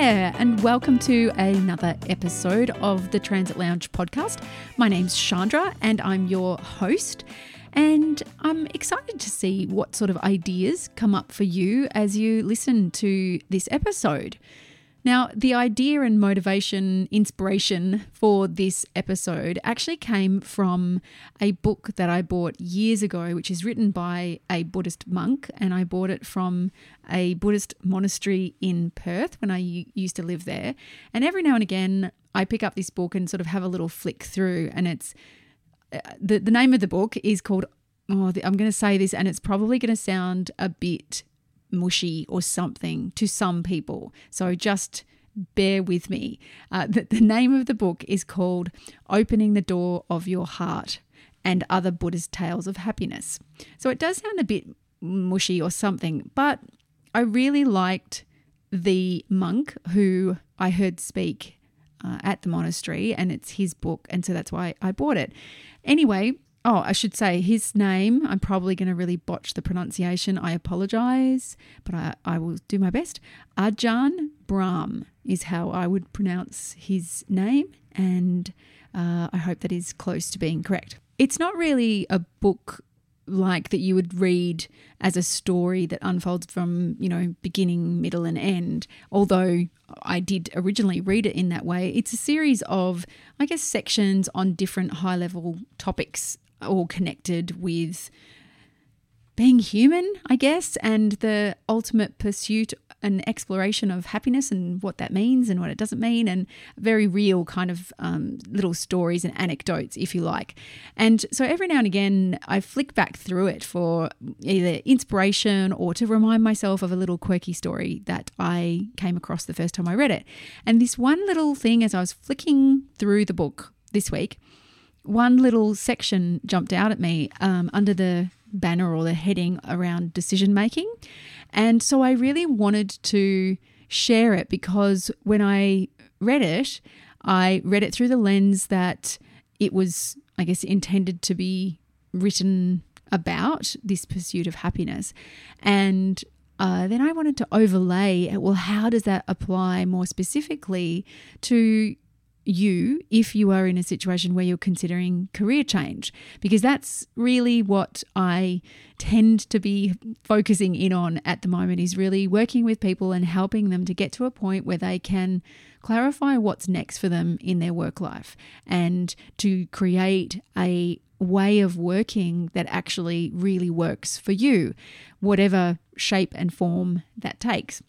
There, and welcome to another episode of the Transit Lounge podcast. My name's Chandra, and I'm your host. And I'm excited to see what sort of ideas come up for you as you listen to this episode. Now, the idea and motivation, inspiration for this episode actually came from a book that I bought years ago, which is written by a Buddhist monk. And I bought it from a Buddhist monastery in Perth when I used to live there. And every now and again, I pick up this book and sort of have a little flick through. And it's uh, the, the name of the book is called, oh, I'm going to say this, and it's probably going to sound a bit mushy or something to some people. So just bear with me. Uh, the, the name of the book is called Opening the Door of Your Heart and Other Buddhist Tales of Happiness. So it does sound a bit mushy or something, but I really liked the monk who I heard speak uh, at the monastery, and it's his book, and so that's why I bought it. Anyway, Oh, I should say his name. I'm probably going to really botch the pronunciation. I apologize, but I, I will do my best. Ajahn Brahm is how I would pronounce his name, and uh, I hope that is close to being correct. It's not really a book like that you would read as a story that unfolds from, you know, beginning, middle, and end. Although I did originally read it in that way, it's a series of, I guess, sections on different high level topics all connected with being human, I guess, and the ultimate pursuit and exploration of happiness and what that means and what it doesn't mean, and very real kind of um, little stories and anecdotes, if you like. And so every now and again, I flick back through it for either inspiration or to remind myself of a little quirky story that I came across the first time I read it. And this one little thing, as I was flicking through the book this week, one little section jumped out at me um, under the banner or the heading around decision making. And so I really wanted to share it because when I read it, I read it through the lens that it was, I guess, intended to be written about this pursuit of happiness. And uh, then I wanted to overlay, well, how does that apply more specifically to you if you are in a situation where you're considering career change, because that's really what I tend to be focusing in on at the moment is really working with people and helping them to get to a point where they can clarify what's next for them in their work life and to create a way of working that actually really works for you, whatever shape and form that takes.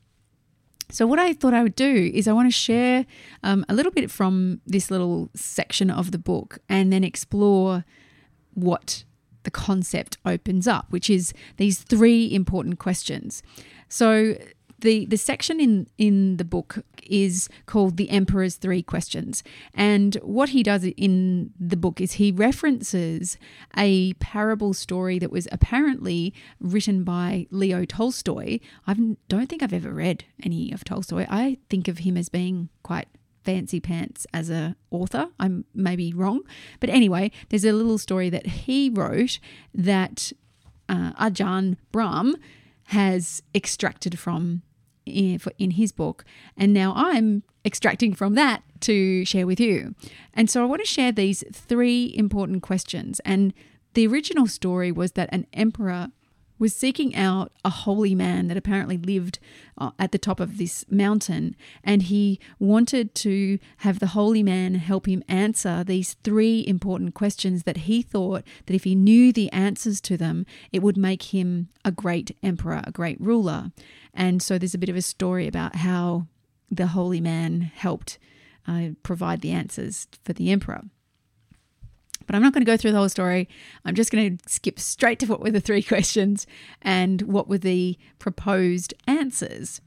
So, what I thought I would do is I want to share um, a little bit from this little section of the book and then explore what the concept opens up, which is these three important questions. So, the the section in in the book is called the emperor's three questions. And what he does in the book is he references a parable story that was apparently written by leo tolstoy. I don't think i've ever read any of tolstoy. I think of him as being quite fancy pants as a author. I'm maybe wrong. But anyway there's a little story that he wrote that uh, ajahn brahm has extracted from in, his book. And now I'm extracting from that to share with you. And so I want to share these three important questions. And the original story was that an emperor was seeking out a holy man that apparently lived uh, at the top of this mountain. And he wanted to have the holy man help him answer these three important questions that he thought that if he knew the answers to them, it would make him a great emperor, a great ruler. And so there's a bit of a story about how the holy man helped uh, provide the answers for the emperor. But I'm not going to go through the whole story. I'm just going to skip straight to what were the three questions and what were the proposed answers.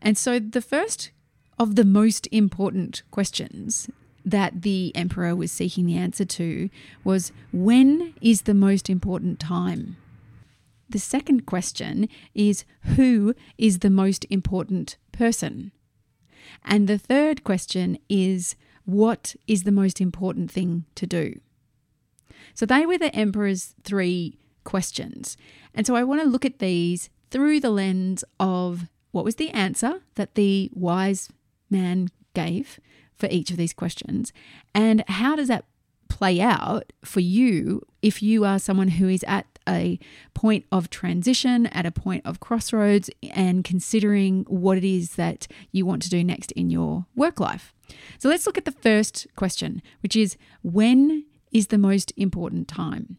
And so the first of the most important questions that the emperor was seeking the answer to was when is the most important time? The second question is who is the most important person? And the third question is what is the most important thing to do? So they were the emperor's three questions. And so I want to look at these through the lens of what was the answer that the wise man gave for each of these questions and how does that play out for you if you are someone who is at a point of transition, at a point of crossroads, and considering what it is that you want to do next in your work life. So let's look at the first question, which is when is the most important time?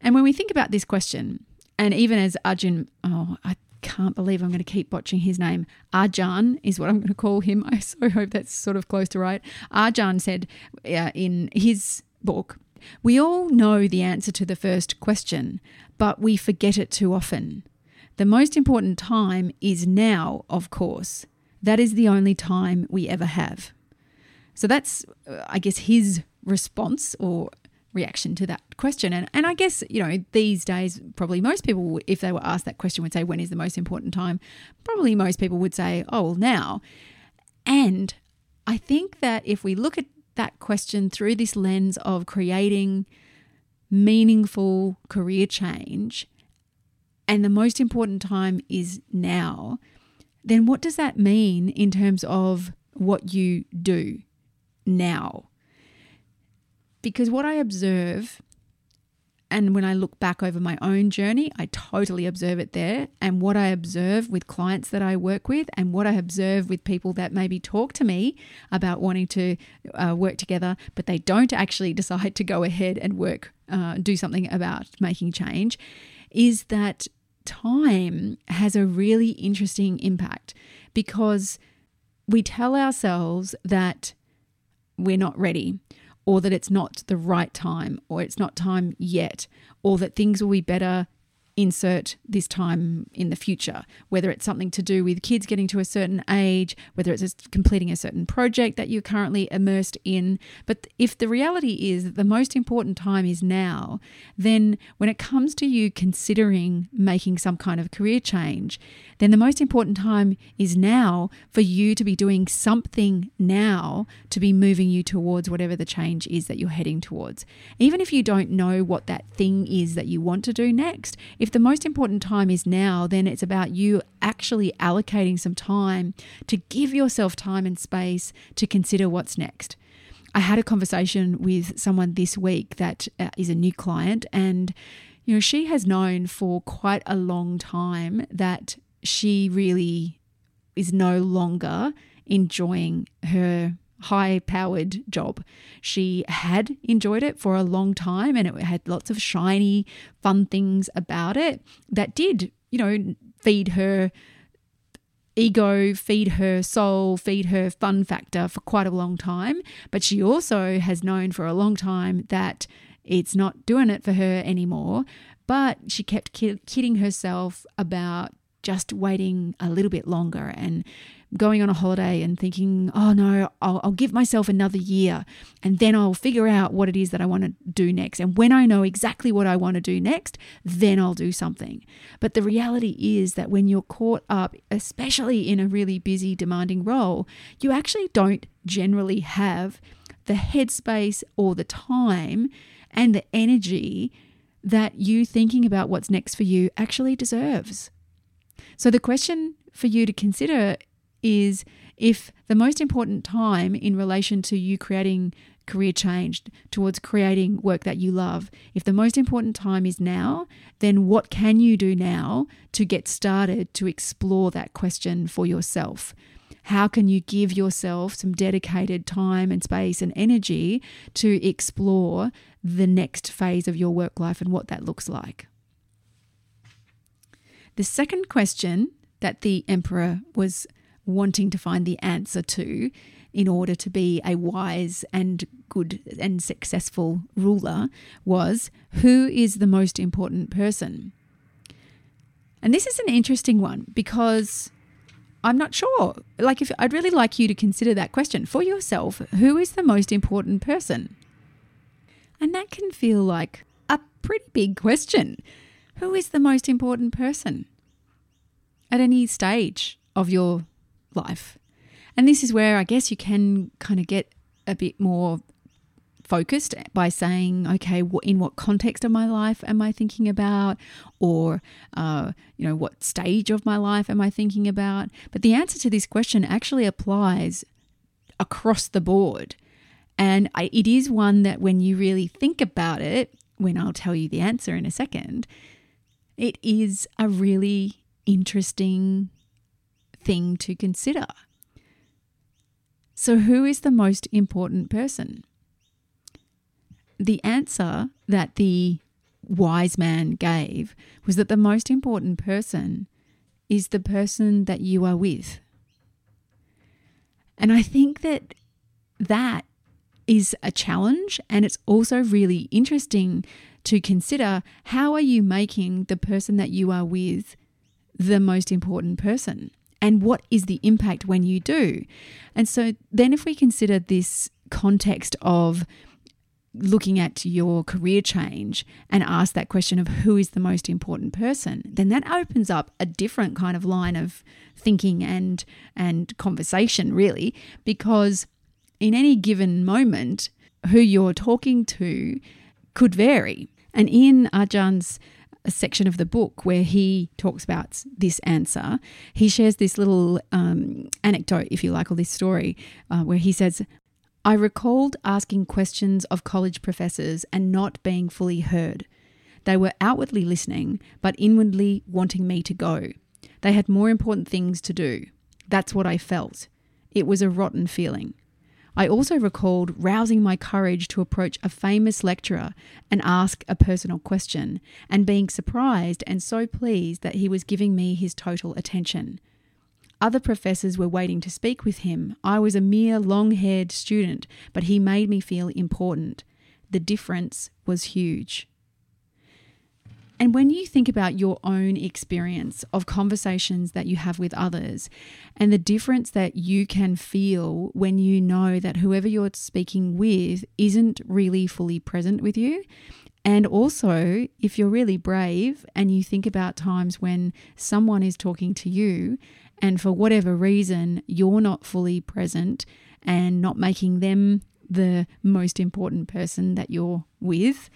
And when we think about this question, and even as Arjun, oh, I can't believe I'm going to keep botching his name. Arjan is what I'm going to call him. I so hope that's sort of close to right. Arjan said uh, in his book, We all know the answer to the first question, but we forget it too often. The most important time is now, of course. That is the only time we ever have. So that's, uh, I guess, his response or reaction to that question. And, and I guess, you know, these days, probably most people, if they were asked that question, would say, when is the most important time? Probably most people would say, oh, well, now. And I think that if we look at that question through this lens of creating meaningful career change, and the most important time is now, then what does that mean in terms of what you do now? Because what I observe, and when I look back over my own journey, I totally observe it there. And what I observe with clients that I work with, and what I observe with people that maybe talk to me about wanting to uh, work together, but they don't actually decide to go ahead and work, uh, do something about making change, is that time has a really interesting impact because we tell ourselves that we're not ready or that it's not the right time, or it's not time yet, or that things will be better insert this time in the future, whether it's something to do with kids getting to a certain age, whether it's completing a certain project that you're currently immersed in. But if the reality is that the most important time is now, then when it comes to you considering making some kind of career change, then the most important time is now for you to be doing something now to be moving you towards whatever the change is that you're heading towards. Even if you don't know what that thing is that you want to do next, if if the most important time is now, then it's about you actually allocating some time to give yourself time and space to consider what's next. I had a conversation with someone this week that uh, is a new client, and you know, she has known for quite a long time that she really is no longer enjoying her high powered job. She had enjoyed it for a long time and it had lots of shiny, fun things about it that did, you know, feed her ego, feed her soul, feed her fun factor for quite a long time. But she also has known for a long time that it's not doing it for her anymore. But she kept kidding herself about just waiting a little bit longer and going on a holiday and thinking, oh no, I'll, I'll, give myself another year and then I'll figure out what it is that I want to do next. And when I know exactly what I want to do next, then I'll do something. But the reality is that when you're caught up, especially in a really busy, demanding role, you actually don't generally have the headspace or the time and the energy that you thinking about what's next for you actually deserves. So the question for you to consider is if the most important time in relation to you creating career change towards creating work that you love, if the most important time is now, then what can you do now to get started to explore that question for yourself? How can you give yourself some dedicated time and space and energy to explore the next phase of your work life and what that looks like? The second question that the emperor was wanting to find the answer to in order to be a wise and good and successful ruler was who is the most important person? And this is an interesting one because I'm not sure. Like, if I'd really like you to consider that question for yourself who is the most important person? And that can feel like a pretty big question. Who is the most important person at any stage of your life? And this is where I guess you can kind of get a bit more focused by saying, okay, in what context of my life am I thinking about? Or, uh, you know, what stage of my life am I thinking about? But the answer to this question actually applies across the board. And I, it is one that when you really think about it, when I'll tell you the answer in a second, it is a really interesting thing to consider. So, who is the most important person? the answer that the wise man gave was that the most important person is the person that you are with. And I think that that is a challenge and it's also really interesting to consider how are you making the person that you are with the most important person and what is the impact when you do. And so then if we consider this context of looking at your career change and ask that question of who is the most important person, then that opens up a different kind of line of thinking and and conversation really because in any given moment who you're talking to could vary. And in Ajahn section of the book where he talks about this answer, he shares this little um, anecdote, if you like, or this story, uh, where he says, I recalled asking questions of college professors and not being fully heard. They were outwardly listening, but inwardly wanting me to go. They had more important things to do. That's what I felt. It was a rotten feeling. I also recalled rousing my courage to approach a famous lecturer and ask a personal question, and being surprised and so pleased that he was giving me his total attention. Other professors were waiting to speak with him. I was a mere long haired student, but he made me feel important. The difference was huge. And when you think about your own experience of conversations that you have with others and the difference that you can feel when you know that whoever you're speaking with isn't really fully present with you, and also, if you're really brave and you think about times when someone is talking to you and for whatever reason you're not fully present and not making them the most important person that you're with,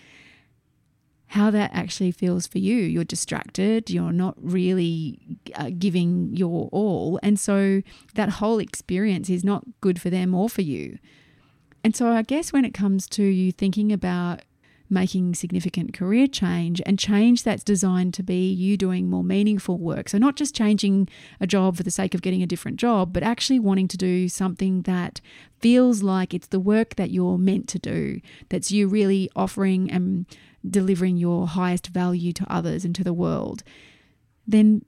how that actually feels for you. You're distracted, you're not really uh, giving your all. And so that whole experience is not good for them or for you. And so I guess when it comes to you thinking about making significant career change and change that's designed to be you doing more meaningful work. So, not just changing a job for the sake of getting a different job, but actually wanting to do something that feels like it's the work that you're meant to do, that's you really offering and delivering your highest value to others and to the world. Then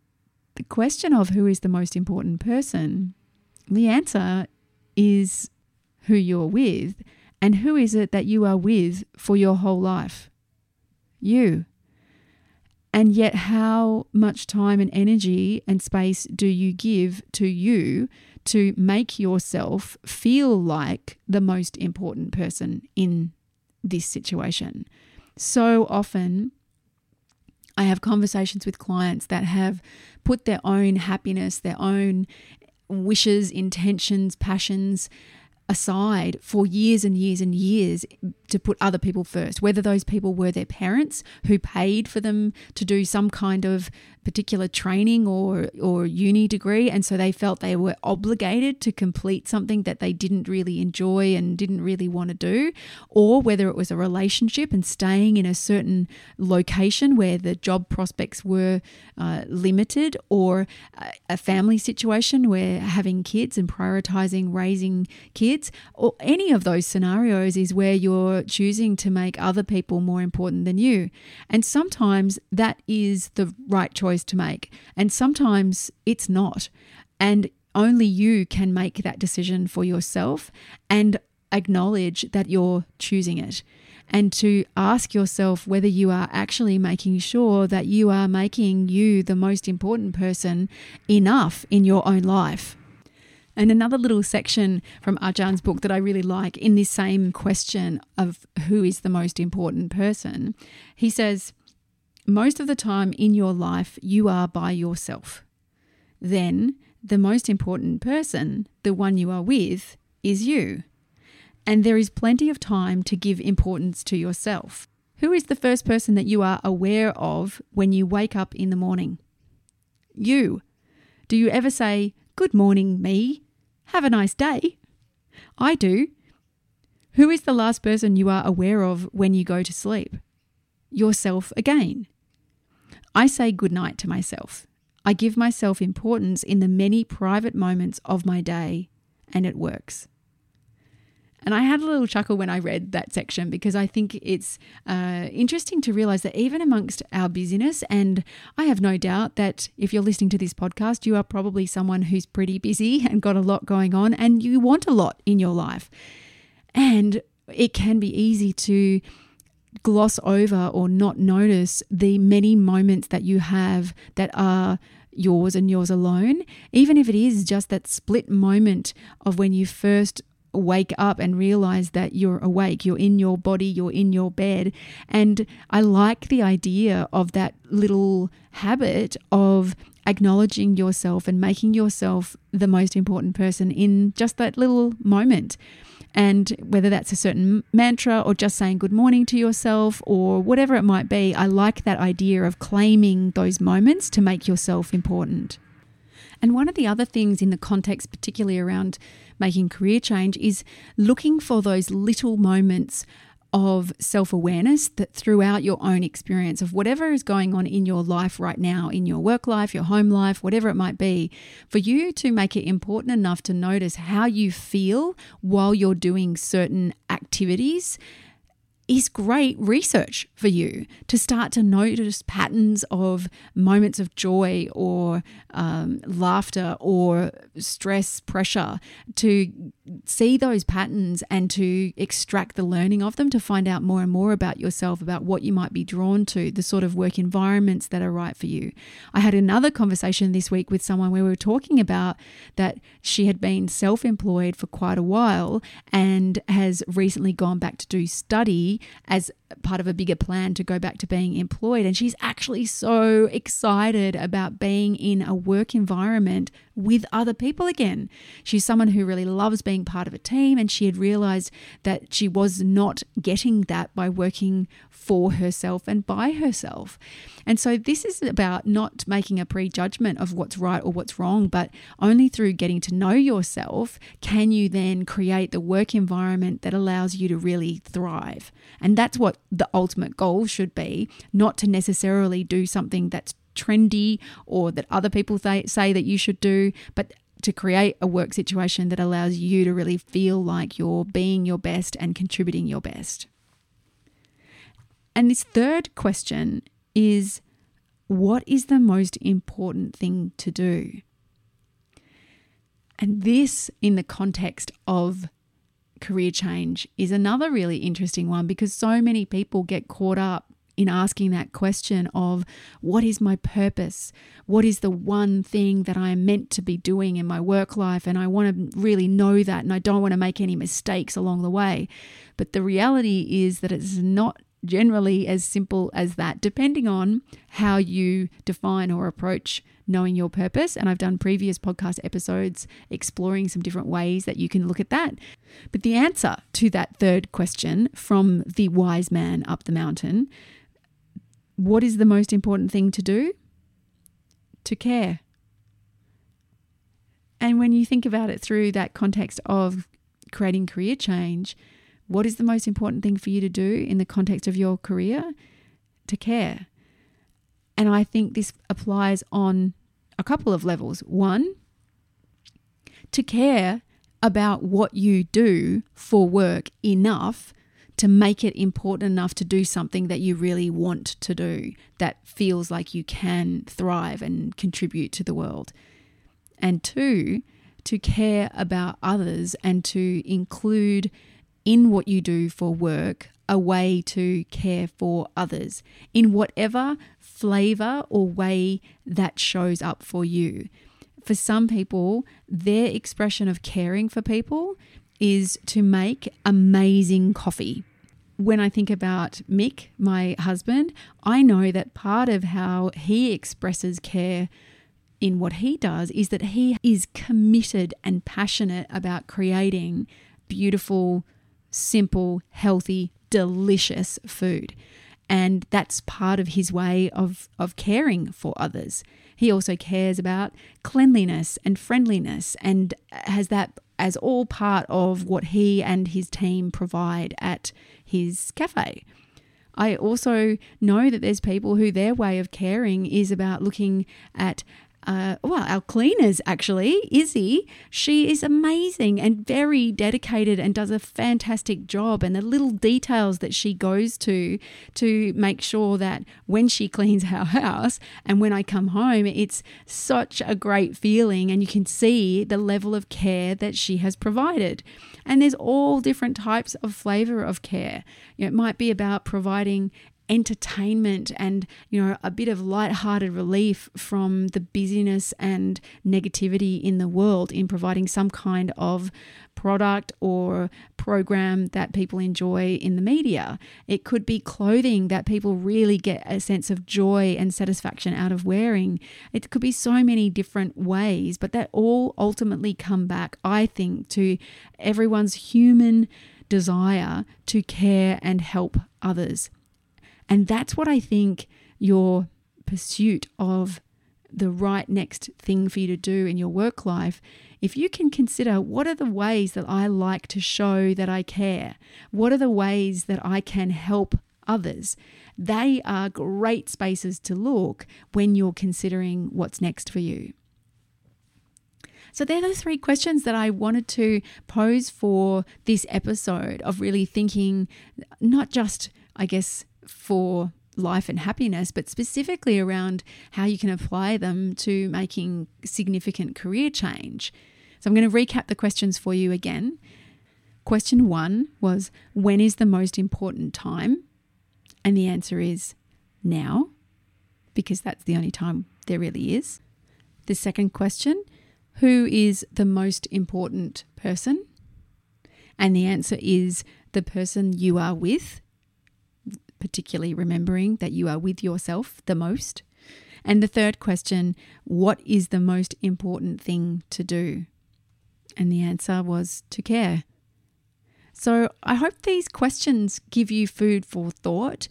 the question of who is the most important person, the answer is who you're with. And who is it that you are with for your whole life? You. And yet, how much time and energy and space do you give to you to make yourself feel like the most important person in this situation? So often, I have conversations with clients that have put their own happiness, their own wishes, intentions, passions aside for years and years and years to put other people first, whether those people were their parents who paid for them to do some kind of particular training or or uni degree and so they felt they were obligated to complete something that they didn't really enjoy and didn't really want to do or whether it was a relationship and staying in a certain location where the job prospects were uh, limited or a family situation where having kids and prioritizing raising kids or any of those scenarios is where choosing to make other people more important than you and sometimes that is the right choice to make. And sometimes it's not. And only you can make that decision for yourself and acknowledge that you're choosing it and to ask yourself whether you are actually making sure that you are making you the most important person enough in your own life. And another little section from Ajahn book that I really like in this same question of who is the most important person, he says, Most of the time in your life, you are by yourself. Then the most important person, the one you are with, is you. And there is plenty of time to give importance to yourself. Who is the first person that you are aware of when you wake up in the morning? You. Do you ever say, Good morning, me? Have a nice day? I do. Who is the last person you are aware of when you go to sleep? Yourself again. I say good night to myself. I give myself importance in the many private moments of my day, and it works. And I had a little chuckle when I read that section because I think it's uh, interesting to realize that even amongst our busyness, and I have no doubt that if you're listening to this podcast, you are probably someone who's pretty busy and got a lot going on, and you want a lot in your life. And it can be easy to gloss over or not notice the many moments that you have that are yours and yours alone, even if it is just that split moment of when you first wake up and realize that you're awake, you're in your body, you're in your bed. And I like the idea of that little habit of acknowledging yourself and making yourself the most important person in just that little moment. And whether that's a certain mantra or just saying good morning to yourself or whatever it might be, I like that idea of claiming those moments to make yourself important. And one of the other things in the context, particularly around making career change, is looking for those little moments of self awareness that throughout your own experience of whatever is going on in your life right now, in your work life, your home life, whatever it might be, for you to make it important enough to notice how you feel while you're doing certain activities is great research for you to start to notice patterns of moments of joy or um, laughter or stress, pressure, to see those patterns and to extract the learning of them to find out more and more about yourself, about what you might be drawn to, the sort of work environments that are right for you. I had another conversation this week with someone where we were talking about that she had been self employed for quite a while and has recently gone back to do study as part of a bigger plan to go back to being employed. And she's actually so excited about being in a work environment with other people again. She's someone who really loves being part of a team, and she had realized that she was not getting that by working for herself and by herself. And so, this is about not making a prejudgment of what's right or what's wrong, but only through getting to know yourself can you then create the work environment that allows you to really thrive. And that's what the ultimate goal should be, not to necessarily do something that's trendy or that other people th- say that you should do, but to create a work situation that allows you to really feel like you're being your best and contributing your best. And this third question is what is the most important thing to do? And this, in the context of career change, is another really interesting one because so many people get caught up in asking that question of what is my purpose? What is the one thing that I am meant to be doing in my work life? And I want to really know that and I don't want to make any mistakes along the way. But the reality is that it's not generally as simple as that, depending on how you define or approach knowing your purpose. And I've done previous podcast episodes exploring some different ways that you can look at that. But the answer to that third question from the wise man up the mountain what is the most important thing to do? To care. And when you think about it through that context of creating career change, what is the most important thing for you to do in the context of your career? To care. And I think this applies on a couple of levels. One, to care about what you do for work enough to make it important enough to do something that you really want to do that feels like you can thrive and contribute to the world. And two, to care about others and to include in what you do for work a way to care for others in whatever flavor or way that shows up for you. For some people, their expression of caring for people is to make amazing coffee. When I think about Mick, my husband, I know that part of how he expresses care in what he does is that he is committed and passionate about creating beautiful, simple, healthy, delicious food. And that's part of his way of, of caring for others. He also cares about cleanliness and friendliness and has that as all part of what he and his team provide at his cafe. I also know that there's people who their way of caring is about looking at uh, well, our cleaners actually, Izzy, she is amazing and very dedicated and does a fantastic job. And the little details that she goes to to make sure that when she cleans our house and when I come home, it's such a great feeling. And you can see the level of care that she has provided. And there's all different types of flavor of care. You know, it might be about providing entertainment and you know a bit of light-hearted relief from the busyness and negativity in the world in providing some kind of product or program that people enjoy in the media. It could be clothing that people really get a sense of joy and satisfaction out of wearing. It could be so many different ways but that all ultimately come back i think to everyone's human desire to care and help others and that's what I think your pursuit of the right next thing for you to do in your work life, if you can consider what are the ways that I like to show that I care, what are the ways that I can help others, they are great spaces to look when you're considering what's next for you. So, they're the three questions that I wanted to pose for this episode of really thinking not just, I guess, for life and happiness, but specifically around how you can apply them to making significant career change. So I'm going to recap the questions for you again. Question one was When is the most important time? And the answer is now, because that's the only time there really is. The second question Who is the most important person? And the answer is the person you are with particularly remembering that you are with yourself the most. And the third question, what is the most important thing to do? And the answer was to care. So I hope these questions give you food for thought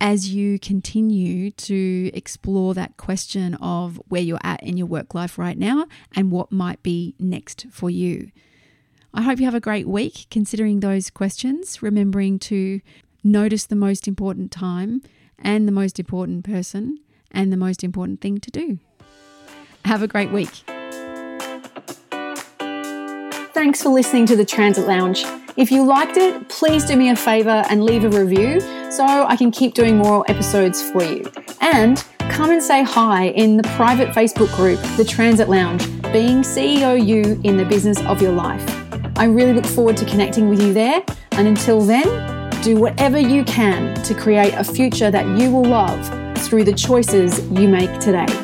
as you continue to explore that question of where you're at in your work life right now and what might be next for you. I hope you have a great week considering those questions, remembering to notice the most important time and the most important person and the most important thing to do. Have a great week. Thanks for listening to the Transit Lounge. If you liked it, please do me a favor and leave a review so I can keep doing more episodes for you. And come and say hi in the private Facebook group, The Transit Lounge, being CEO you in the business of your life. I really look forward to connecting with you there. And until then, do whatever you can to create a future that you will love through the choices you make today.